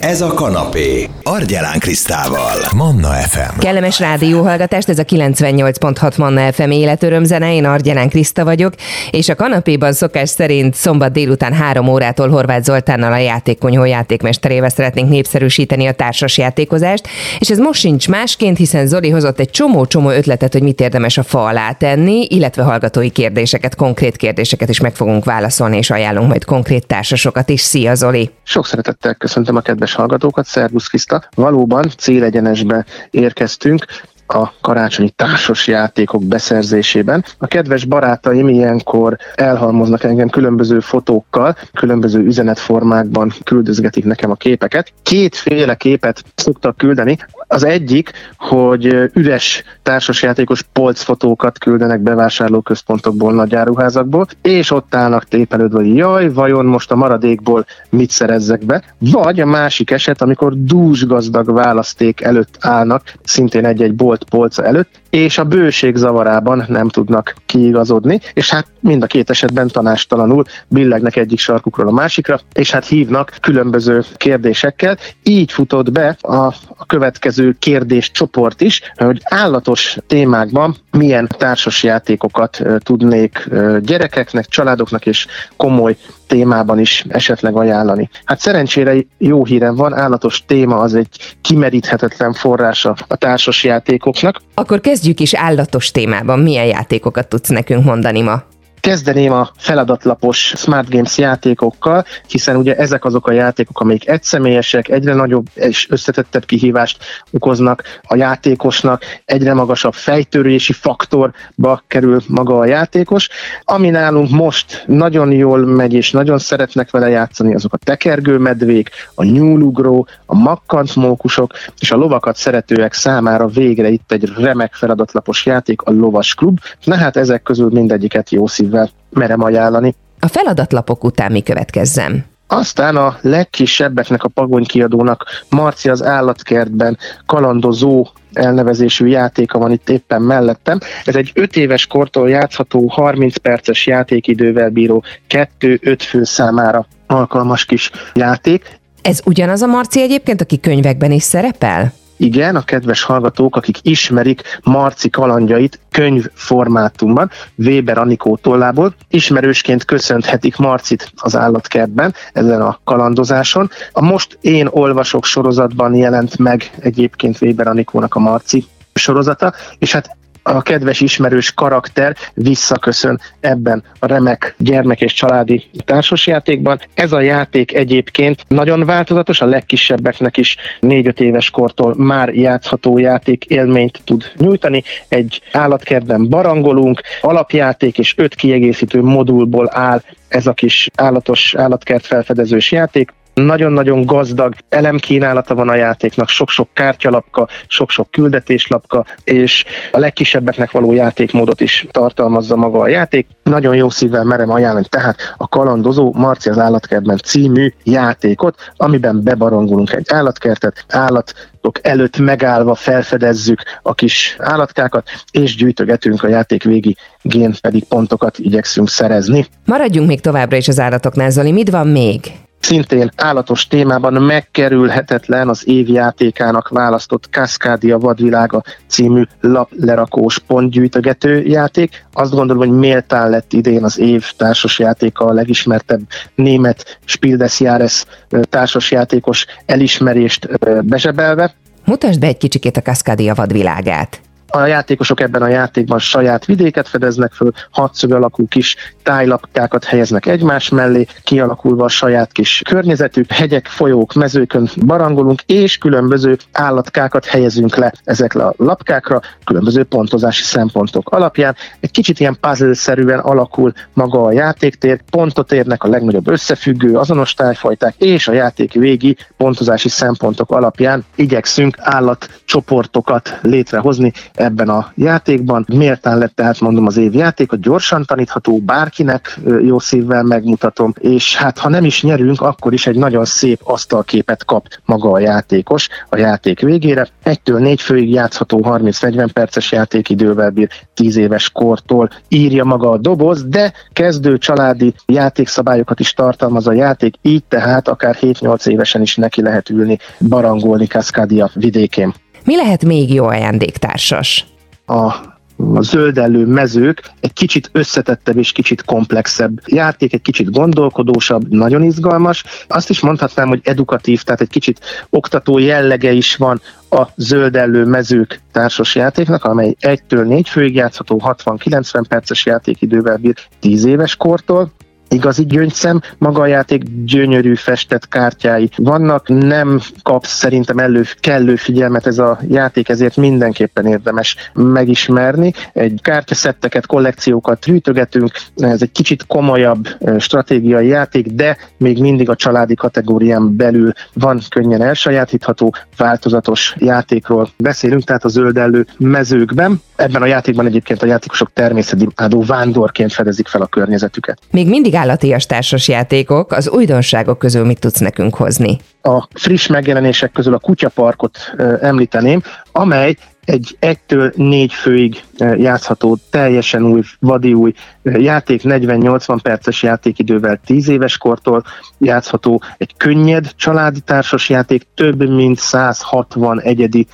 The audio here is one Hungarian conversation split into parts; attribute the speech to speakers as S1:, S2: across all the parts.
S1: Ez a kanapé. Argyelán Krisztával. Manna FM.
S2: Kellemes rádióhallgatást, ez a 98.6 Manna FM életörömzene, én Argyelán Kriszta vagyok, és a kanapéban szokás szerint szombat délután három órától Horváth Zoltánnal a játékkonyhó játékmesterével szeretnénk népszerűsíteni a társas játékozást, és ez most sincs másként, hiszen Zoli hozott egy csomó-csomó ötletet, hogy mit érdemes a fa alá tenni, illetve hallgatói kérdéseket, konkrét kérdéseket is meg fogunk válaszolni, és ajánlunk majd konkrét társasokat is. Szia Zoli!
S3: Sok szeretettel köszöntöm a kedves hallgatókat, Szervusz Kriszta! Valóban célegyenesbe érkeztünk, a karácsonyi társas játékok beszerzésében. A kedves barátaim ilyenkor elhalmoznak engem különböző fotókkal, különböző üzenetformákban küldözgetik nekem a képeket. Kétféle képet szoktak küldeni. Az egyik, hogy üres társasjátékos polcfotókat küldenek bevásárlóközpontokból, nagy áruházakból, és ott állnak tépelődve, hogy jaj, vajon most a maradékból mit szerezzek be. Vagy a másik eset, amikor dúsgazdag választék előtt állnak, szintén egy-egy bolt polca előtt, és a bőség zavarában nem tudnak kiigazodni, és hát mind a két esetben tanástalanul billegnek egyik sarkukról a másikra, és hát hívnak különböző kérdésekkel. Így futott be a, a következő kérdés csoport is, hogy állatos témákban milyen társasjátékokat tudnék gyerekeknek, családoknak és komoly témában is esetleg ajánlani. Hát szerencsére jó hírem van, állatos téma az egy kimeríthetetlen forrása a társasjátékoknak.
S2: Akkor kezdjük is állatos témában. Milyen játékokat tudsz nekünk mondani ma?
S3: Kezdeném a feladatlapos Smart Games játékokkal, hiszen ugye ezek azok a játékok, amelyik egyszemélyesek, egyre nagyobb és összetettebb kihívást okoznak a játékosnak, egyre magasabb fejtörési faktorba kerül maga a játékos. Ami nálunk most nagyon jól megy és nagyon szeretnek vele játszani, azok a tekergő medvék, a nyúlugró, a makkant mókusok, és a lovakat szeretőek számára végre itt egy remek feladatlapos játék, a Lovas Klub. Na hát ezek közül mindegyiket jó szív szívvel merem ajánlani.
S2: A feladatlapok után mi következzem?
S3: Aztán a legkisebbeknek a Pagony kiadónak Marci az állatkertben kalandozó elnevezésű játéka van itt éppen mellettem. Ez egy 5 éves kortól játszható, 30 perces játékidővel bíró 2-5 fő számára alkalmas kis játék.
S2: Ez ugyanaz a Marci egyébként, aki könyvekben is szerepel?
S3: Igen, a kedves hallgatók, akik ismerik Marci kalandjait könyv formátumban, Weber Anikó tollából, ismerősként köszönhetik Marcit az állatkertben ezen a kalandozáson. A most én olvasok sorozatban jelent meg egyébként Weber Anikónak a Marci sorozata, és hát a kedves ismerős karakter visszaköszön ebben a remek gyermek és családi társasjátékban. Ez a játék egyébként nagyon változatos, a legkisebbeknek is 4-5 éves kortól már játszható játék élményt tud nyújtani. Egy állatkertben barangolunk, alapjáték és öt kiegészítő modulból áll ez a kis állatos állatkert felfedezős játék nagyon-nagyon gazdag elemkínálata van a játéknak, sok-sok kártyalapka, sok-sok küldetéslapka, és a legkisebbeknek való játékmódot is tartalmazza maga a játék. Nagyon jó szívvel merem ajánlani tehát a Kalandozó Marci az állatkertben című játékot, amiben bebarangolunk egy állatkertet, állatok előtt megállva felfedezzük a kis állatkákat, és gyűjtögetünk a játék végi gén pedig pontokat igyekszünk szerezni.
S2: Maradjunk még továbbra is az állatoknál, Zoli, mit van még?
S3: Szintén állatos témában megkerülhetetlen az évjátékának választott Cascadia vadvilága című laplerakós pontgyűjtögető játék. Azt gondolom, hogy méltán lett idén az év társasjátéka a legismertebb német Spiel des Jahres társasjátékos elismerést bezsebelve.
S2: Mutasd be egy kicsikét a Cascadia vadvilágát.
S3: A játékosok ebben a játékban saját vidéket fedeznek föl, hatszög alakú kis tájlapkákat helyeznek egymás mellé, kialakulva a saját kis környezetük, hegyek, folyók, mezőkön barangolunk, és különböző állatkákat helyezünk le ezekre a lapkákra, különböző pontozási szempontok alapján. Egy kicsit ilyen puzzle-szerűen alakul maga a játéktér, pontot érnek a legnagyobb összefüggő azonos tájfajták, és a játék végi pontozási szempontok alapján igyekszünk állat csoportokat létrehozni ebben a játékban. Méltán lett tehát mondom az év játék, a gyorsan tanítható, bárkinek jó szívvel megmutatom, és hát ha nem is nyerünk, akkor is egy nagyon szép asztalképet kap maga a játékos a játék végére. Egytől négy főig játszható 30-40 perces játékidővel bír 10 éves kortól írja maga a doboz, de kezdő családi játékszabályokat is tartalmaz a játék, így tehát akár 7-8 évesen is neki lehet ülni, barangolni Cascadia vidékén.
S2: Mi lehet még jó ajándéktársas?
S3: A a zöldellő mezők egy kicsit összetettebb és kicsit komplexebb játék, egy kicsit gondolkodósabb, nagyon izgalmas. Azt is mondhatnám, hogy edukatív, tehát egy kicsit oktató jellege is van a zöldellő mezők társas játéknak, amely 1-től 4 főig játszható, 60-90 perces játékidővel bír 10 éves kortól igazi gyöngyszem, maga a játék gyönyörű festett kártyái vannak, nem kap szerintem elő kellő figyelmet ez a játék, ezért mindenképpen érdemes megismerni. Egy kártyaszetteket, kollekciókat gyűjtögetünk, ez egy kicsit komolyabb stratégiai játék, de még mindig a családi kategórián belül van könnyen elsajátítható, változatos játékról beszélünk, tehát a zöldellő mezőkben. Ebben a játékban egyébként a játékosok természeti vándorként fedezik fel a környezetüket.
S2: Még mindig állatias társasjátékok, az újdonságok közül mit tudsz nekünk hozni?
S3: A friss megjelenések közül a kutyaparkot említeném, amely egy egytől négy főig játszható, teljesen új, vadi új játék, 40-80 perces játékidővel 10 éves kortól játszható, egy könnyed családi társas játék, több mint 160 egyedi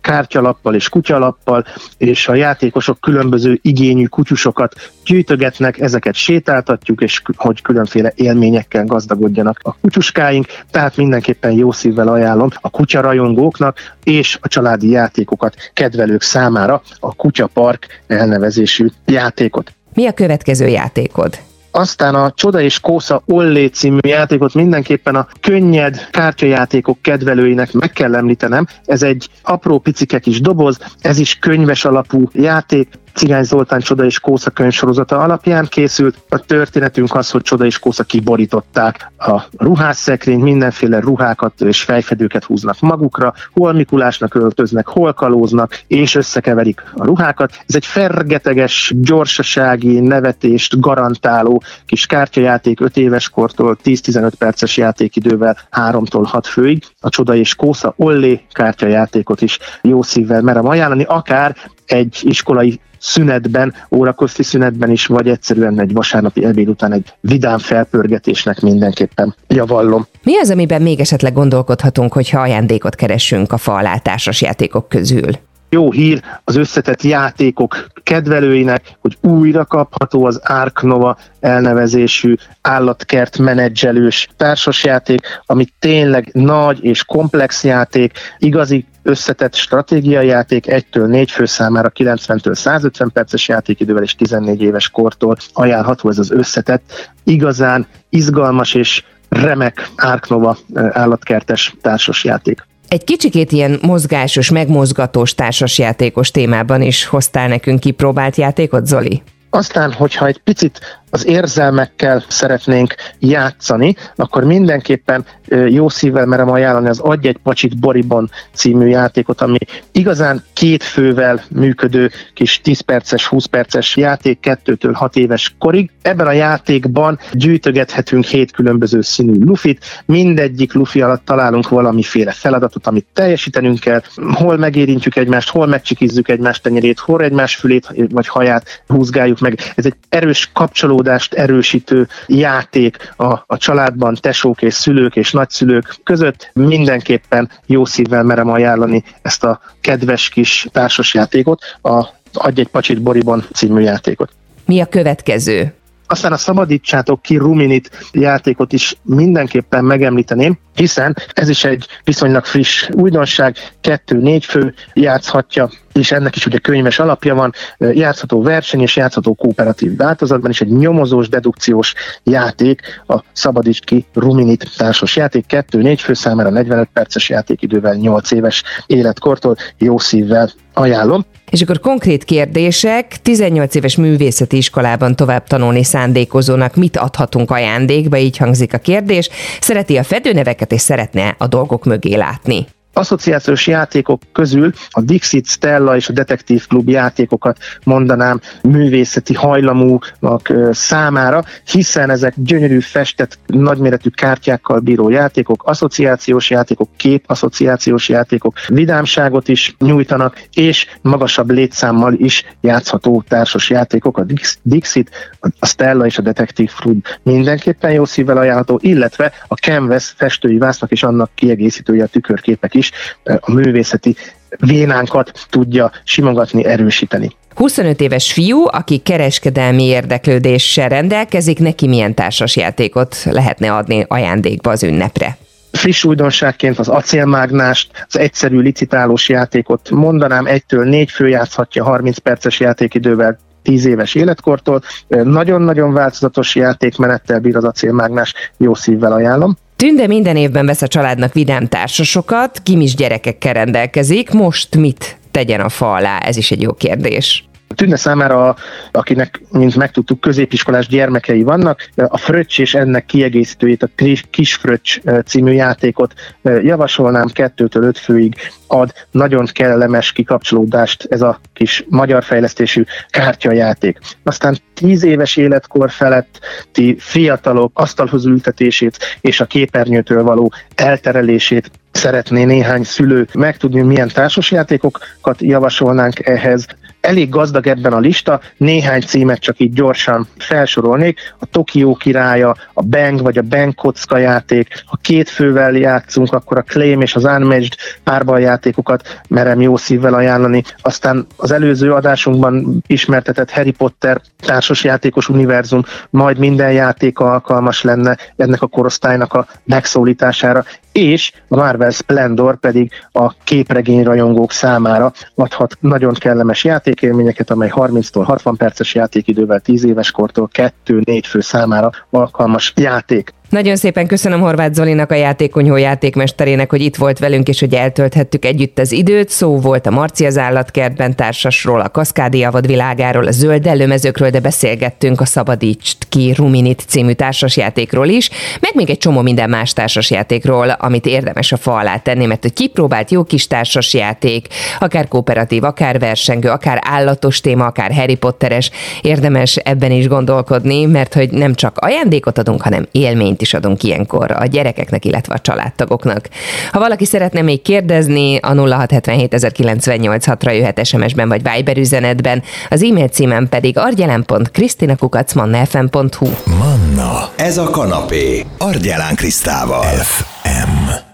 S3: kártyalappal és kutyalappal, és a játékosok különböző igényű kutyusokat gyűjtögetnek, ezeket sétáltatjuk, és hogy különféle élményekkel gazdagodjanak a kutyuskáink, tehát mindenképpen jó szívvel ajánlom a kutyarajongóknak és a családi játékokat kedvelők számára a Kutyapark elnevezésű játékot.
S2: Mi a következő játékod?
S3: Aztán a Csoda és Kósza Ollé című játékot mindenképpen a könnyed kártyajátékok kedvelőinek meg kell említenem. Ez egy apró picike kis doboz, ez is könyves alapú játék, Cigány Zoltán Csoda és Kósza könyvsorozata alapján készült. A történetünk az, hogy Csoda és Kósza kiborították a ruhásszekrényt, mindenféle ruhákat és fejfedőket húznak magukra, hol Mikulásnak öltöznek, hol kalóznak, és összekeverik a ruhákat. Ez egy fergeteges, gyorsasági, nevetést garantáló kis kártyajáték 5 éves kortól 10-15 perces játékidővel 3-tól 6 főig. A Csoda és Kósza Ollé kártyajátékot is jó szívvel merem ajánlani, akár egy iskolai szünetben, órakozti szünetben is, vagy egyszerűen egy vasárnapi ebéd után egy vidám felpörgetésnek mindenképpen javallom.
S2: Mi az, amiben még esetleg gondolkodhatunk, hogyha ajándékot keresünk a fa alá társas játékok közül?
S3: jó hír az összetett játékok kedvelőinek, hogy újra kapható az Ark Nova elnevezésű állatkert menedzselős társasjáték, ami tényleg nagy és komplex játék, igazi összetett stratégiai játék, 1-től 4 fő számára 90-től 150 perces játékidővel és 14 éves kortól ajánlható ez az összetett, igazán izgalmas és remek Arknova állatkertes társasjáték.
S2: Egy kicsikét ilyen mozgásos, megmozgatós társasjátékos témában is hoztál nekünk kipróbált játékot, Zoli?
S3: Aztán, hogyha egy picit az érzelmekkel szeretnénk játszani, akkor mindenképpen jó szívvel merem ajánlani az Adj egy pacsit Boribon című játékot, ami igazán két fővel működő kis 10 perces, 20 perces játék 2-től 6 éves korig. Ebben a játékban gyűjtögethetünk hét különböző színű lufit, mindegyik lufi alatt találunk valamiféle feladatot, amit teljesítenünk kell, hol megérintjük egymást, hol megcsikizzük egymást tenyerét, hol egymás fülét vagy haját húzgáljuk meg. Ez egy erős kapcsoló kapcsolódást erősítő játék a, a családban, tesók és szülők és nagyszülők között. Mindenképpen jó szívvel merem ajánlani ezt a kedves kis társasjátékot, a Adj egy pacsit Boriban című játékot.
S2: Mi a következő?
S3: Aztán a Szabadítsátok ki Ruminit játékot is mindenképpen megemlíteném, hiszen ez is egy viszonylag friss újdonság, kettő-négy fő játszhatja, és ennek is ugye könyves alapja van, játszható verseny és játszható kooperatív változatban is egy nyomozós, dedukciós játék, a Szabadíts ki Ruminit társas játék, kettő-négy fő számára 45 perces játékidővel 8 éves életkortól jó szívvel ajánlom.
S2: És akkor konkrét kérdések, 18 éves művészeti iskolában tovább tanulni szándékozónak mit adhatunk ajándékba, így hangzik a kérdés. Szereti a fedőneveket és szeretne a dolgok mögé látni?
S3: Asszociációs játékok közül a Dixit, Stella és a Detektív Klub játékokat mondanám művészeti hajlamúak számára, hiszen ezek gyönyörű festett, nagyméretű kártyákkal bíró játékok, asszociációs játékok, asszociációs játékok, vidámságot is nyújtanak, és magasabb létszámmal is játszható társas játékok, a Dixit, a Stella és a Detektív Klub mindenképpen jó szívvel ajánlható, illetve a Canvas festői vásznak és annak kiegészítője a tükörképek is a művészeti vénánkat tudja simogatni, erősíteni.
S2: 25 éves fiú, aki kereskedelmi érdeklődéssel rendelkezik, neki milyen társasjátékot lehetne adni ajándékba az ünnepre?
S3: friss újdonságként az acélmágnást, az egyszerű licitálós játékot mondanám, egytől négy fő játszhatja 30 perces játékidővel 10 éves életkortól. Nagyon-nagyon változatos játékmenettel bír az acélmágnás, jó szívvel ajánlom.
S2: Tünde minden évben vesz a családnak vidám társasokat, kimis gyerekekkel rendelkezik, most mit tegyen a fa alá? Ez is egy jó kérdés.
S3: Tűnne számára, akinek, mint megtudtuk, középiskolás gyermekei vannak, a Fröccs és ennek kiegészítőjét, a Kis Fröccs című játékot javasolnám, kettőtől öt főig ad nagyon kellemes kikapcsolódást ez a kis magyar fejlesztésű kártyajáték. Aztán tíz éves életkor feletti fiatalok asztalhoz ültetését és a képernyőtől való elterelését szeretné néhány szülő megtudni, milyen társasjátékokat javasolnánk ehhez. Elég gazdag ebben a lista, néhány címet csak így gyorsan felsorolnék. A Tokió királya, a Bang vagy a Bang kocka játék, ha két fővel játszunk, akkor a Claim és az Unmatched párbal játékokat merem jó szívvel ajánlani. Aztán az előző adásunkban ismertetett Harry Potter társasjátékos univerzum, majd minden játék alkalmas lenne ennek a korosztálynak a megszólítására, és a Marvel Splendor pedig a képregény rajongók számára adhat nagyon kellemes játékélményeket, amely 30-tól 60 perces játékidővel 10 éves kortól 2-4 fő számára alkalmas játék.
S2: Nagyon szépen köszönöm Horváth Zolinak, a játékonyhó játékmesterének, hogy itt volt velünk, és hogy eltölthettük együtt az időt. Szó volt a Marci az állatkertben társasról, a Kaszkádi avad világáról, a zöld előmezőkről, de beszélgettünk a Szabadítsd ki Ruminit című társasjátékról is, meg még egy csomó minden más társasjátékról, amit érdemes a fa alá tenni, mert hogy kipróbált jó kis társasjáték, akár kooperatív, akár versengő, akár állatos téma, akár Harry Potteres, érdemes ebben is gondolkodni, mert hogy nem csak ajándékot adunk, hanem élményt élményt is adunk ilyenkor a gyerekeknek, illetve a családtagoknak. Ha valaki szeretne még kérdezni, a 0677 ra jöhet SMS-ben vagy Viber üzenetben, az e-mail címem pedig argyelen.krisztinakukacmannafm.hu
S1: Manna, ez a kanapé, Argyelán Krisztával. FM.